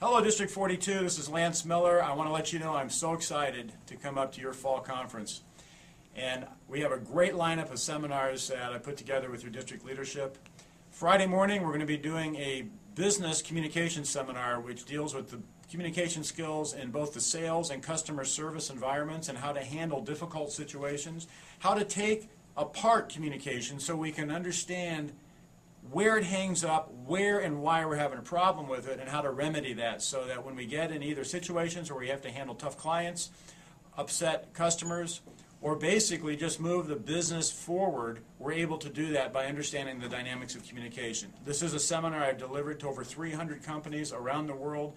Hello, District 42. This is Lance Miller. I want to let you know I'm so excited to come up to your fall conference. And we have a great lineup of seminars that I put together with your district leadership. Friday morning, we're going to be doing a business communication seminar which deals with the communication skills in both the sales and customer service environments and how to handle difficult situations, how to take apart communication so we can understand where it hangs up, where and why we're having a problem with it, and how to remedy that so that when we get in either situations where we have to handle tough clients, upset customers, or basically just move the business forward, we're able to do that by understanding the dynamics of communication. This is a seminar I've delivered to over 300 companies around the world,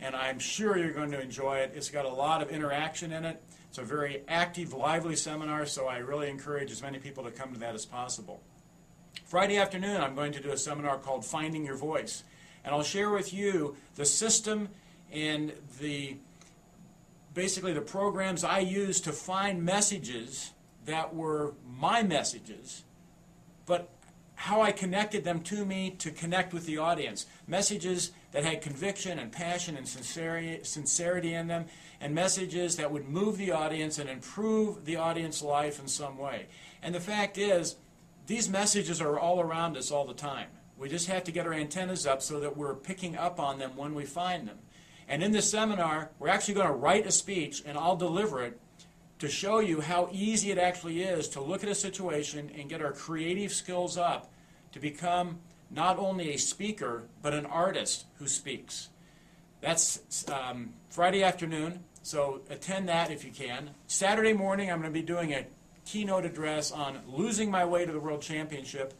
and I'm sure you're going to enjoy it. It's got a lot of interaction in it. It's a very active, lively seminar, so I really encourage as many people to come to that as possible. Friday afternoon, I'm going to do a seminar called Finding Your Voice. And I'll share with you the system and the basically the programs I used to find messages that were my messages, but how I connected them to me to connect with the audience. Messages that had conviction and passion and sincerity, in them, and messages that would move the audience and improve the audience life in some way. And the fact is, these messages are all around us all the time. We just have to get our antennas up so that we're picking up on them when we find them. And in this seminar, we're actually going to write a speech, and I'll deliver it to show you how easy it actually is to look at a situation and get our creative skills up to become not only a speaker, but an artist who speaks. That's um, Friday afternoon, so attend that if you can. Saturday morning, I'm going to be doing a keynote address on losing my way to the World Championship.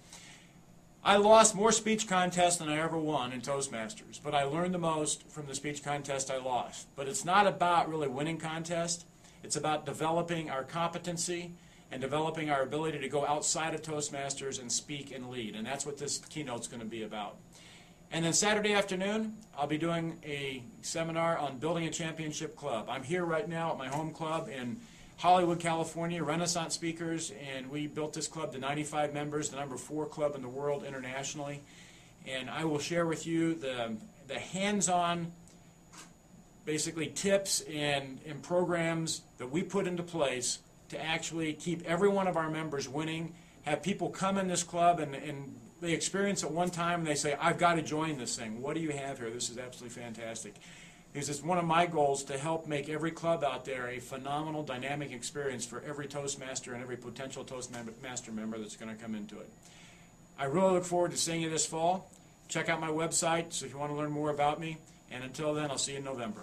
I lost more speech contests than I ever won in Toastmasters, but I learned the most from the speech contest I lost. But it's not about really winning contests. It's about developing our competency and developing our ability to go outside of Toastmasters and speak and lead. And that's what this keynote's going to be about. And then Saturday afternoon, I'll be doing a seminar on building a championship club. I'm here right now at my home club in Hollywood, California, Renaissance Speakers, and we built this club to 95 members, the number four club in the world internationally. And I will share with you the, the hands-on, basically tips and, and programs that we put into place to actually keep every one of our members winning, have people come in this club and, and they experience it one time and they say, I've got to join this thing. What do you have here? This is absolutely fantastic because it's one of my goals to help make every club out there a phenomenal, dynamic experience for every Toastmaster and every potential Toastmaster member that's going to come into it. I really look forward to seeing you this fall. Check out my website so if you want to learn more about me. And until then, I'll see you in November.